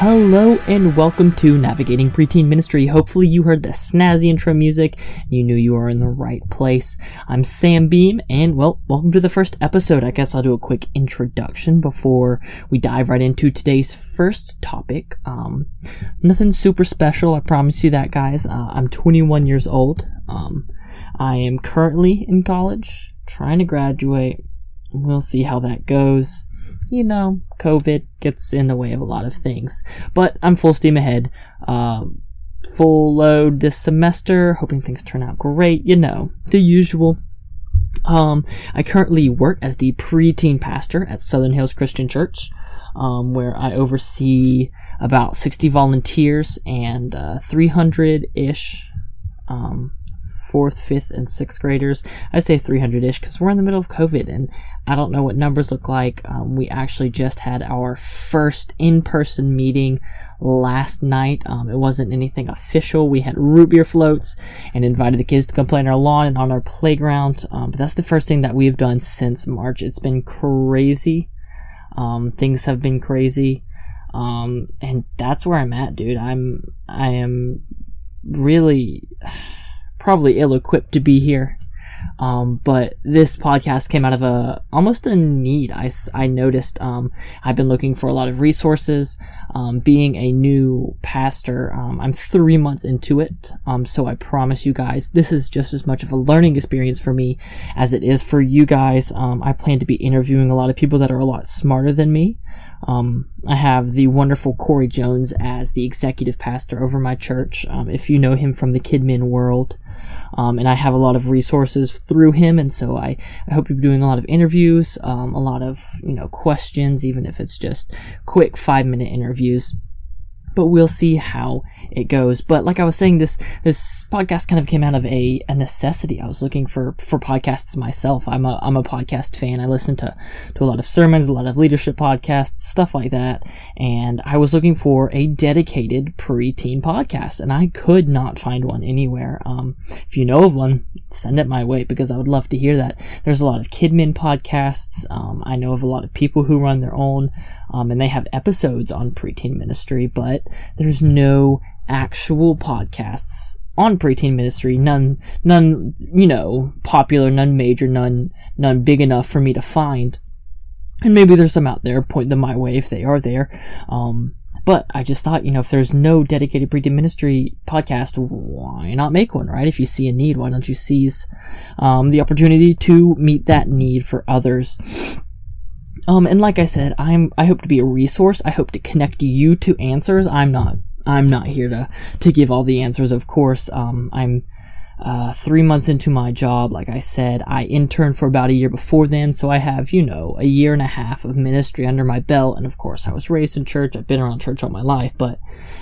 Hello and welcome to Navigating Preteen Ministry. Hopefully you heard the snazzy intro music you knew you were in the right place. I'm Sam Beam and well, welcome to the first episode. I guess I'll do a quick introduction before we dive right into today's first topic. Um, nothing super special, I promise you that guys. Uh, I'm 21 years old. Um, I am currently in college, trying to graduate. We'll see how that goes you know, COVID gets in the way of a lot of things. But I'm full steam ahead. Uh, full load this semester, hoping things turn out great, you know, the usual. Um, I currently work as the preteen pastor at Southern Hills Christian Church, um, where I oversee about 60 volunteers and 300 uh, ish um, fourth, fifth, and sixth graders. I say 300 ish because we're in the middle of COVID and I don't know what numbers look like. Um, we actually just had our first in person meeting last night. Um, it wasn't anything official. We had root beer floats and invited the kids to come play on our lawn and on our playground. Um, but that's the first thing that we've done since March. It's been crazy. Um, things have been crazy. Um, and that's where I'm at, dude. I'm, I am really probably ill equipped to be here. Um, but this podcast came out of a almost a need. I, I noticed um, I've been looking for a lot of resources. Um, being a new pastor, um, I'm three months into it, um, so I promise you guys this is just as much of a learning experience for me as it is for you guys. Um, I plan to be interviewing a lot of people that are a lot smarter than me. Um, I have the wonderful Corey Jones as the executive pastor over my church. Um, if you know him from the Kidmin world, um, and I have a lot of resources through him, and so I, I hope be doing a lot of interviews, um, a lot of you know questions, even if it's just quick five minute interviews but we'll see how it goes. But like I was saying, this this podcast kind of came out of a, a necessity. I was looking for for podcasts myself. I'm a I'm a podcast fan. I listen to to a lot of sermons, a lot of leadership podcasts, stuff like that. And I was looking for a dedicated preteen podcast, and I could not find one anywhere. Um, if you know of one, send it my way because I would love to hear that. There's a lot of Kidmin podcasts. Um, I know of a lot of people who run their own um, and they have episodes on preteen ministry, but there's no actual podcasts on preteen ministry. None, none, you know, popular, none major, none, none big enough for me to find. And maybe there's some out there. Point them my way if they are there. Um, but I just thought, you know, if there's no dedicated preteen ministry podcast, why not make one, right? If you see a need, why don't you seize um, the opportunity to meet that need for others? Um, and like I said, I'm I hope to be a resource. I hope to connect you to answers. I'm not I'm not here to to give all the answers. Of course, um, I'm uh, three months into my job, like I said, I interned for about a year before then, so I have, you know, a year and a half of ministry under my belt. And of course, I was raised in church. I've been around church all my life, but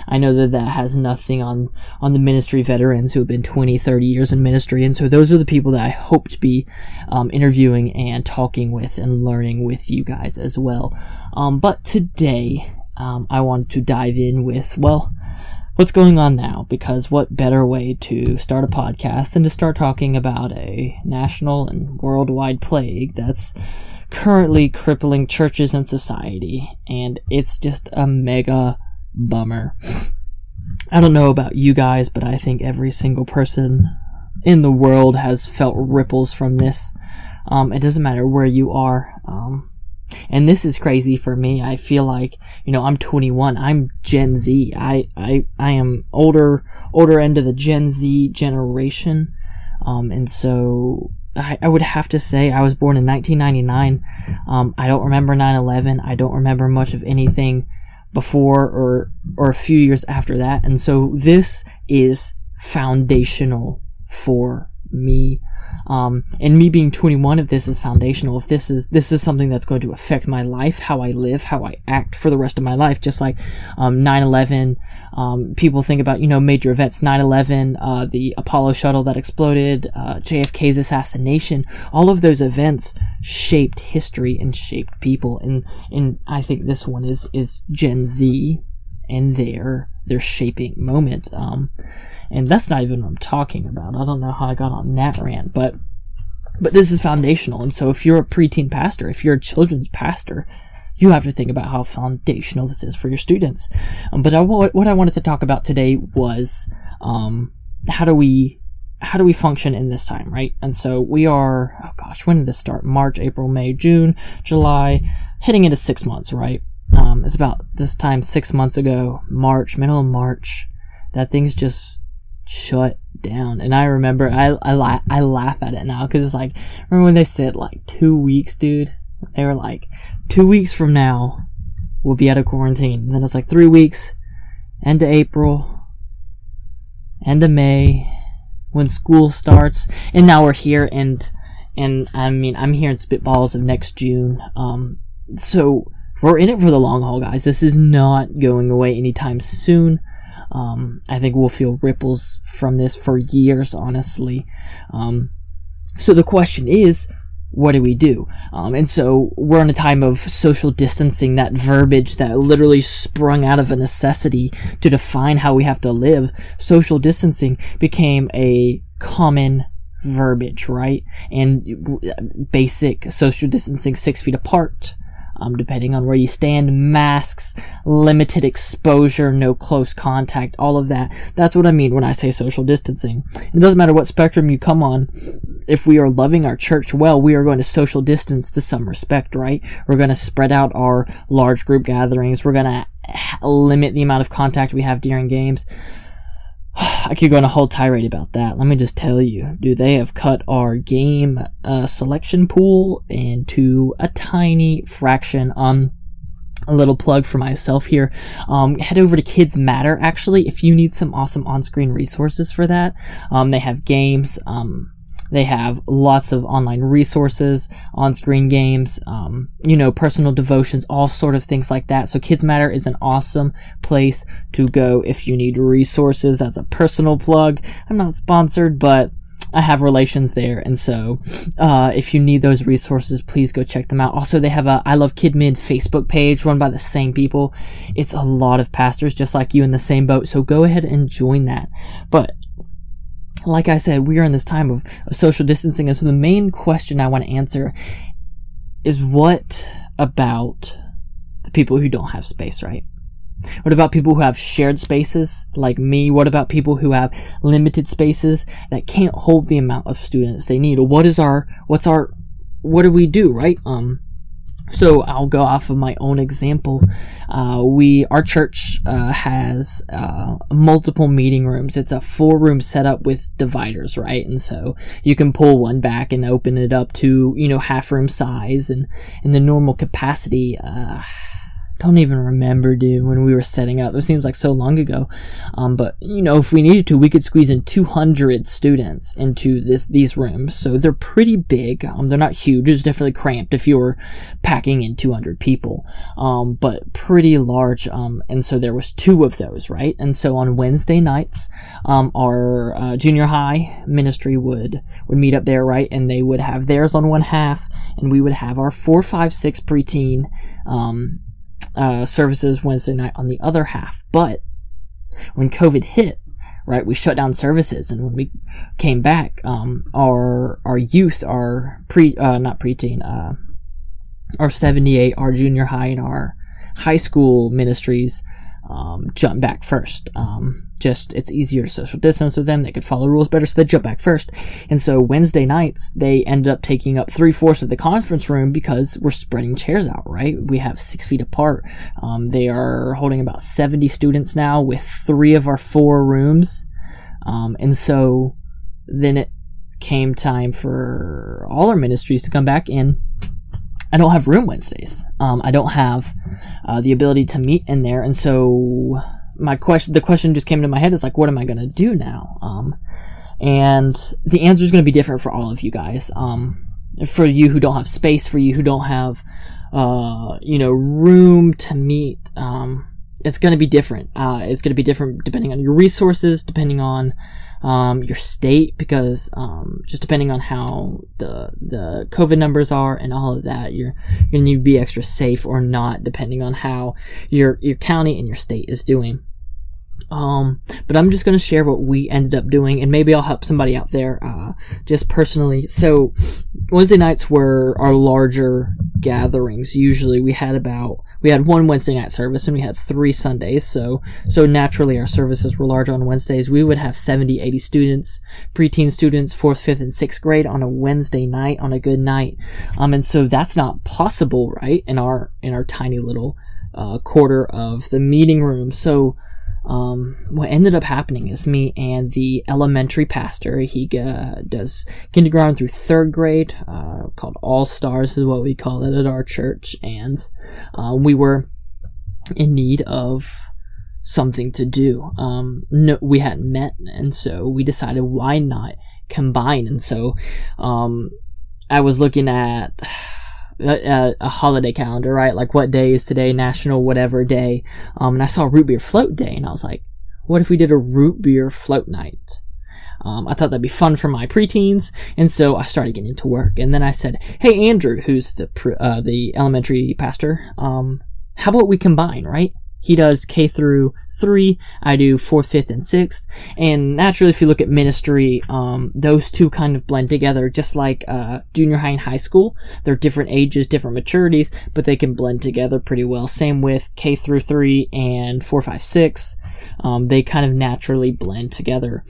I know that that has nothing on, on the ministry veterans who have been 20, 30 years in ministry. And so those are the people that I hope to be um, interviewing and talking with and learning with you guys as well. Um, but today, um, I wanted to dive in with, well, what's going on now? Because what better way to start a podcast than to start talking about a national and worldwide plague that's currently crippling churches and society and it's just a mega bummer. I don't know about you guys but i think every single person in the world has felt ripples from this. Um, it doesn't matter where you are um, and this is crazy for me. I feel like, you know, I'm 21. I'm Gen Z. I, I, I am older, older end of the Gen Z generation. Um, and so I, I would have to say I was born in 1999. Um, I don't remember 9/11. I don't remember much of anything before or or a few years after that. And so this is foundational for me um, and me being 21, if this is foundational, if this is this is something that's going to affect my life, how I live, how I act for the rest of my life, just like um, 9/11. Um, people think about you know major events, 9/11, uh, the Apollo shuttle that exploded, uh, JFK's assassination. All of those events shaped history and shaped people, and and I think this one is is Gen Z and their their shaping moment. Um, and that's not even what I'm talking about. I don't know how I got on that rant, but but this is foundational. And so if you're a preteen pastor, if you're a children's pastor, you have to think about how foundational this is for your students. Um, but I, what I wanted to talk about today was um, how do we how do we function in this time, right? And so we are, oh gosh, when did this start? March, April, May, June, July, heading into six months, right? Um, it's about this time six months ago, March, middle of March, that things just shut down. And I remember, I, I, I laugh at it now because it's like, remember when they said like two weeks, dude? They were like, two weeks from now, we'll be out of quarantine. And then it's like three weeks, end of April, end of May, when school starts. And now we're here, and and I mean, I'm hearing spitballs of next June. Um, so we're in it for the long haul, guys. This is not going away anytime soon. Um, I think we'll feel ripples from this for years, honestly. Um, so the question is, what do we do? Um, and so we're in a time of social distancing, that verbiage that literally sprung out of a necessity to define how we have to live. Social distancing became a common verbiage, right? And basic social distancing, six feet apart, um, depending on where you stand, masks, limited exposure, no close contact, all of that. That's what I mean when I say social distancing. It doesn't matter what spectrum you come on. If we are loving our church well, we are going to social distance to some respect, right? We're going to spread out our large group gatherings. We're going to limit the amount of contact we have during games. I could go on a whole tirade about that. Let me just tell you, do they have cut our game uh, selection pool into a tiny fraction. Um, a little plug for myself here. Um, head over to Kids Matter, actually, if you need some awesome on-screen resources for that. Um, they have games, um, they have lots of online resources, on-screen games, um, you know, personal devotions, all sort of things like that. So Kids Matter is an awesome place to go if you need resources. That's a personal plug. I'm not sponsored, but I have relations there, and so uh, if you need those resources, please go check them out. Also, they have a I Love KidMin Facebook page run by the same people. It's a lot of pastors just like you in the same boat, so go ahead and join that. But like I said, we are in this time of, of social distancing, and so the main question I want to answer is what about the people who don't have space, right? What about people who have shared spaces like me? What about people who have limited spaces that can't hold the amount of students they need? What is our what's our what do we do, right? Um so I'll go off of my own example. Uh, we, our church uh, has uh, multiple meeting rooms. It's a four room setup with dividers, right? And so you can pull one back and open it up to you know half room size and and the normal capacity. Don't even remember, dude, when we were setting up. It seems like so long ago. Um, but you know, if we needed to, we could squeeze in 200 students into this these rooms. So they're pretty big. Um, they're not huge. It's definitely cramped if you were packing in 200 people. Um, but pretty large. Um, and so there was two of those, right? And so on Wednesday nights, um, our uh, junior high ministry would would meet up there, right? And they would have theirs on one half, and we would have our four, five, six preteen. Um, uh, services Wednesday night on the other half. But when COVID hit, right, we shut down services, and when we came back, um, our our youth, our pre uh, not preteen, uh, our seventy eight, our junior high, and our high school ministries um, jump back first. Um, just it's easier to social distance with them. They could follow rules better, so they jump back first. And so Wednesday nights they ended up taking up three fourths of the conference room because we're spreading chairs out. Right, we have six feet apart. Um, they are holding about seventy students now with three of our four rooms, um, and so then it came time for all our ministries to come back in I don't have room Wednesdays. Um, I don't have uh, the ability to meet in there, and so my question, the question just came to my head is like, what am I gonna do now? Um, and the answer is gonna be different for all of you guys. Um, for you who don't have space, for you who don't have, uh, you know, room to meet, um, it's gonna be different. Uh, it's gonna be different depending on your resources, depending on um, your state because um, just depending on how the the COVID numbers are and all of that, you're gonna need to be extra safe or not, depending on how your your county and your state is doing. Um, but I'm just gonna share what we ended up doing, and maybe I'll help somebody out there, uh, just personally. So Wednesday nights were our larger gatherings. Usually we had about we had one Wednesday night service and we had three Sundays. So so naturally our services were large on Wednesdays. We would have 70, 80 students, preteen students, fourth, fifth, and sixth grade on a Wednesday night on a good night. Um, and so that's not possible, right? In our in our tiny little uh, quarter of the meeting room. So um, what ended up happening is me and the elementary pastor, he uh, does kindergarten through third grade, uh, called All Stars is what we call it at our church, and uh, we were in need of something to do. Um, no, we hadn't met, and so we decided why not combine. And so, um, I was looking at a, a, holiday calendar, right? Like what day is today, national whatever day. Um, and I saw root beer float day, and I was like, what if we did a root beer float night? Um, I thought that'd be fun for my preteens, and so I started getting into work. And then I said, "Hey, Andrew, who's the uh, the elementary pastor, um, how about we combine, right? He does K through three. I do fourth, fifth, and sixth. And naturally, if you look at ministry, um, those two kind of blend together, just like uh, junior high and high school. They're different ages, different maturities, but they can blend together pretty well. Same with K through three and four, five, six. Um, they kind of naturally blend together.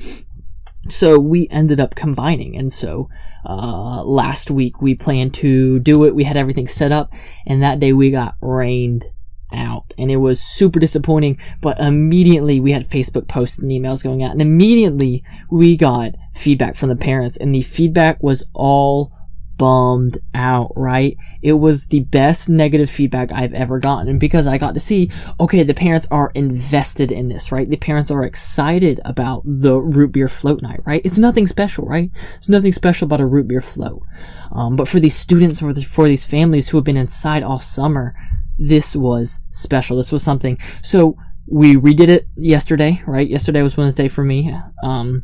So we ended up combining, and so uh, last week we planned to do it. We had everything set up, and that day we got rained out. And it was super disappointing but immediately we had facebook posts and emails going out and immediately we got feedback from the parents and the feedback was all bummed out right? It was the best negative feedback i've ever gotten and because i got to see okay the parents are invested in this right? The parents are excited about the root beer float night right? It's nothing special right? There's nothing special about a root beer float. Um, but for these students or for these families who have been inside all summer this was special. This was something. So we redid it yesterday, right? Yesterday was Wednesday for me. Um,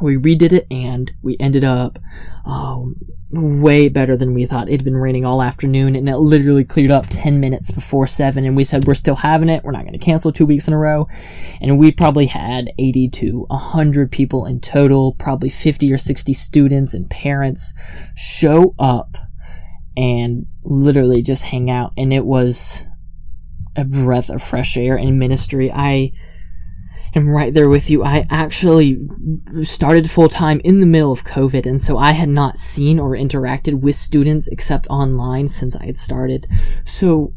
we redid it and we ended up oh, way better than we thought. It had been raining all afternoon and it literally cleared up 10 minutes before 7 and we said we're still having it. We're not going to cancel two weeks in a row. And we probably had 80 to 100 people in total, probably 50 or 60 students and parents show up and literally just hang out. And it was a breath of fresh air in ministry. I am right there with you. I actually started full time in the middle of COVID, and so I had not seen or interacted with students except online since I had started. So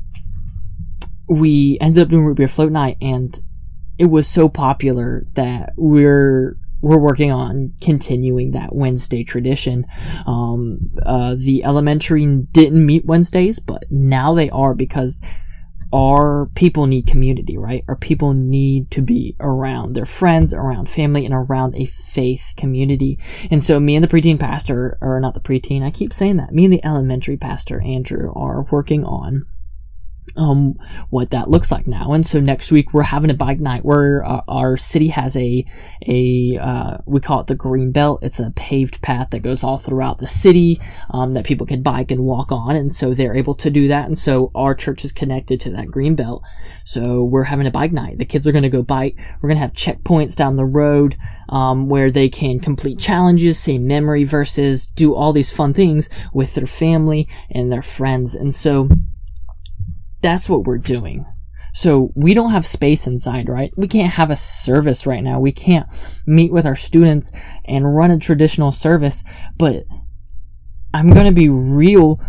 we ended up doing root beer float night, and it was so popular that we're we're working on continuing that Wednesday tradition. Um, uh, the elementary didn't meet Wednesdays, but now they are because our people need community, right? Our people need to be around their friends, around family, and around a faith community. And so me and the preteen pastor, or not the preteen, I keep saying that, me and the elementary pastor, Andrew, are working on um, what that looks like now. And so next week we're having a bike night where uh, our city has a, a, uh, we call it the green belt. It's a paved path that goes all throughout the city, um, that people can bike and walk on. And so they're able to do that. And so our church is connected to that green belt. So we're having a bike night. The kids are going to go bike. We're going to have checkpoints down the road, um, where they can complete challenges, say memory verses, do all these fun things with their family and their friends. And so, that's what we're doing. So we don't have space inside, right? We can't have a service right now. We can't meet with our students and run a traditional service, but I'm going to be real.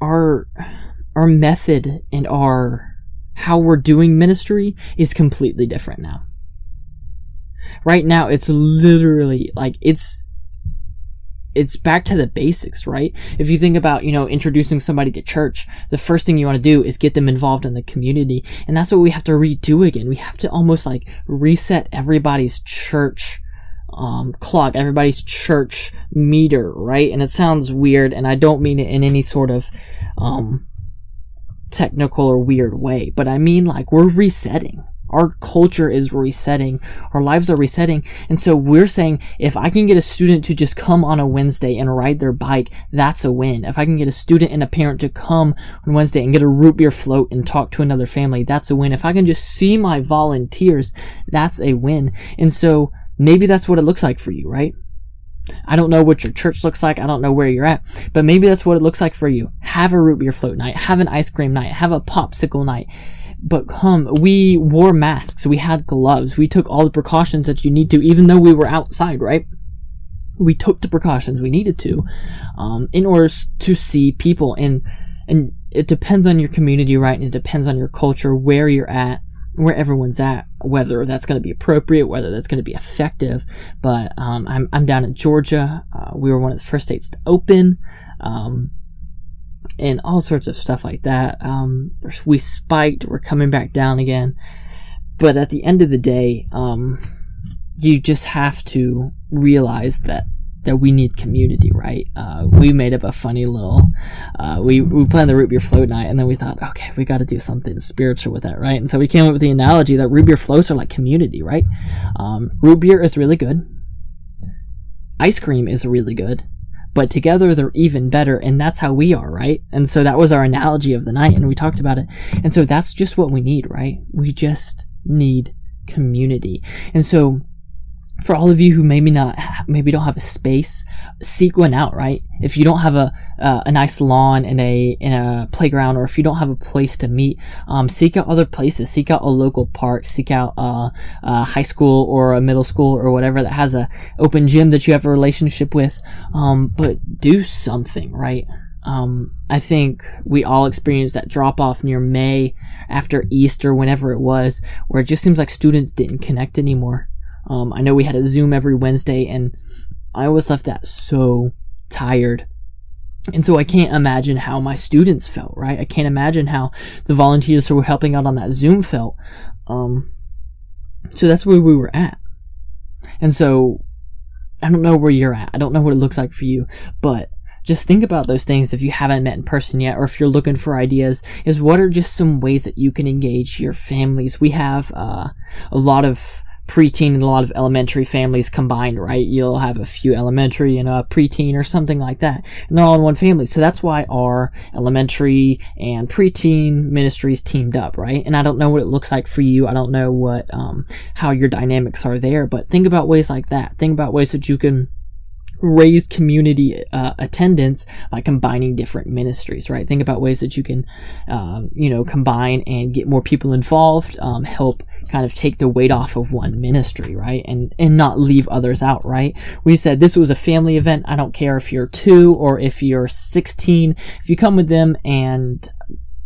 Our, our method and our, how we're doing ministry is completely different now. Right now, it's literally like, it's, it's back to the basics, right? If you think about, you know, introducing somebody to church, the first thing you want to do is get them involved in the community. And that's what we have to redo again. We have to almost like reset everybody's church um, clock, everybody's church meter, right? And it sounds weird, and I don't mean it in any sort of um, technical or weird way, but I mean like we're resetting. Our culture is resetting. Our lives are resetting. And so we're saying if I can get a student to just come on a Wednesday and ride their bike, that's a win. If I can get a student and a parent to come on Wednesday and get a root beer float and talk to another family, that's a win. If I can just see my volunteers, that's a win. And so maybe that's what it looks like for you, right? I don't know what your church looks like. I don't know where you're at, but maybe that's what it looks like for you. Have a root beer float night, have an ice cream night, have a popsicle night. But come, we wore masks, we had gloves, we took all the precautions that you need to, even though we were outside, right? We took the precautions we needed to, um, in order to see people and, and it depends on your community, right? And it depends on your culture, where you're at where everyone's at, whether that's going to be appropriate, whether that's going to be effective. But um, I'm I'm down in Georgia. Uh, we were one of the first states to open, um, and all sorts of stuff like that. Um, we spiked. We're coming back down again. But at the end of the day, um, you just have to realize that that we need community, right? Uh, we made up a funny little, uh, we, we planned the root beer float night and then we thought, okay, we got to do something spiritual with that, right? And so we came up with the analogy that root beer floats are like community, right? Um, root beer is really good. Ice cream is really good. But together they're even better, and that's how we are, right? And so that was our analogy of the night, and we talked about it. And so that's just what we need, right? We just need community. And so for all of you who maybe not maybe don't have a space seek one out right? If you don't have a uh, a nice lawn in a in a playground or if you don't have a place to meet um, seek out other places. Seek out a local park. Seek out a, a, high school or a middle school or whatever that has a open gym that you have a relationship with. Um, but do something right? Um, I think we all experienced that drop off near May after Easter, whenever it was, where it just seems like students didn't connect anymore. Um, I know we had a Zoom every Wednesday, and I always left that so tired. And so I can't imagine how my students felt, right? I can't imagine how the volunteers who were helping out on that Zoom felt. Um, so that's where we were at. And so I don't know where you're at. I don't know what it looks like for you, but just think about those things if you haven't met in person yet or if you're looking for ideas is what are just some ways that you can engage your families we have uh, a lot of preteen and a lot of elementary families combined, right? You'll have a few elementary and a preteen or something like that. And they're all in one family. So that's why our elementary and preteen ministries teamed up, right? And I don't know what it looks like for you. I don't know what, um, how your dynamics are there, but think about ways like that. Think about ways that you can raise community uh, attendance by combining different ministries, right? Think about ways that you can, um, you know, combine and get more people involved, um, help kind of take the weight off of one ministry, right? And, and not leave others out, right? We said this was a family event. I don't care if you're two or if you're 16. If you come with them and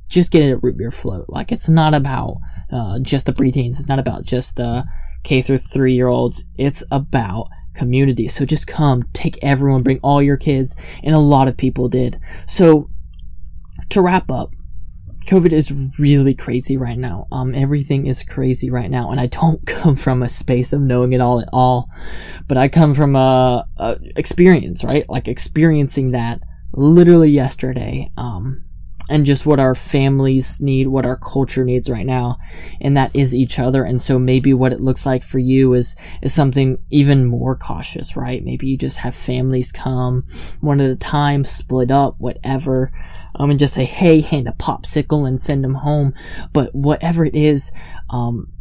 just get a root beer float, like it's not about, uh, just the preteens. It's not about just the K through three year olds. It's about community. So just come, take everyone, bring all your kids, and a lot of people did. So to wrap up, COVID is really crazy right now. Um, everything is crazy right now, and I don't come from a space of knowing it all at all, but I come from a, a experience, right? Like experiencing that literally yesterday. Um, and just what our families need, what our culture needs right now, and that is each other. And so maybe what it looks like for you is is something even more cautious, right? Maybe you just have families come one at a time, split up, whatever. Um, and just say, hey, hand a popsicle and send them home. But whatever it is, um,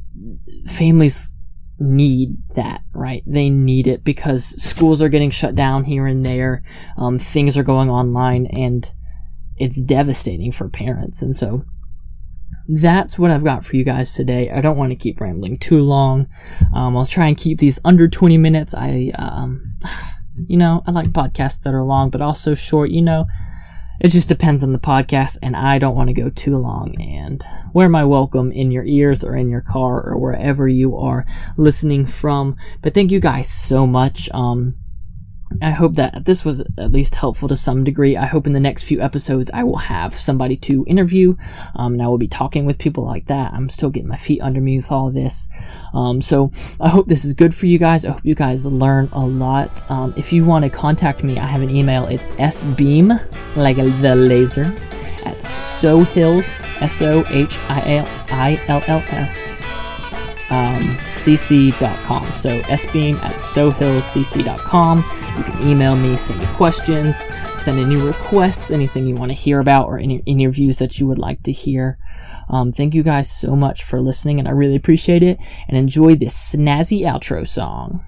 families need that, right? They need it because schools are getting shut down here and there. Um, things are going online and it's devastating for parents. And so that's what I've got for you guys today. I don't want to keep rambling too long. Um, I'll try and keep these under 20 minutes. I, um, you know, I like podcasts that are long, but also short. You know, it just depends on the podcast, and I don't want to go too long. And wear my welcome in your ears or in your car or wherever you are listening from. But thank you guys so much. Um, I hope that this was at least helpful to some degree. I hope in the next few episodes I will have somebody to interview, um, and I will be talking with people like that. I'm still getting my feet under me with all this. Um, so I hope this is good for you guys. I hope you guys learn a lot. Um, if you want to contact me, I have an email. It's sbeam, like the laser, at sohills, S-O-H-I-L-I-L-L-S, um, cc.com. So sbeam at sohillscc.com. You can email me, send me questions, send any requests, anything you want to hear about, or any interviews that you would like to hear. Um, thank you guys so much for listening, and I really appreciate it. And enjoy this snazzy outro song.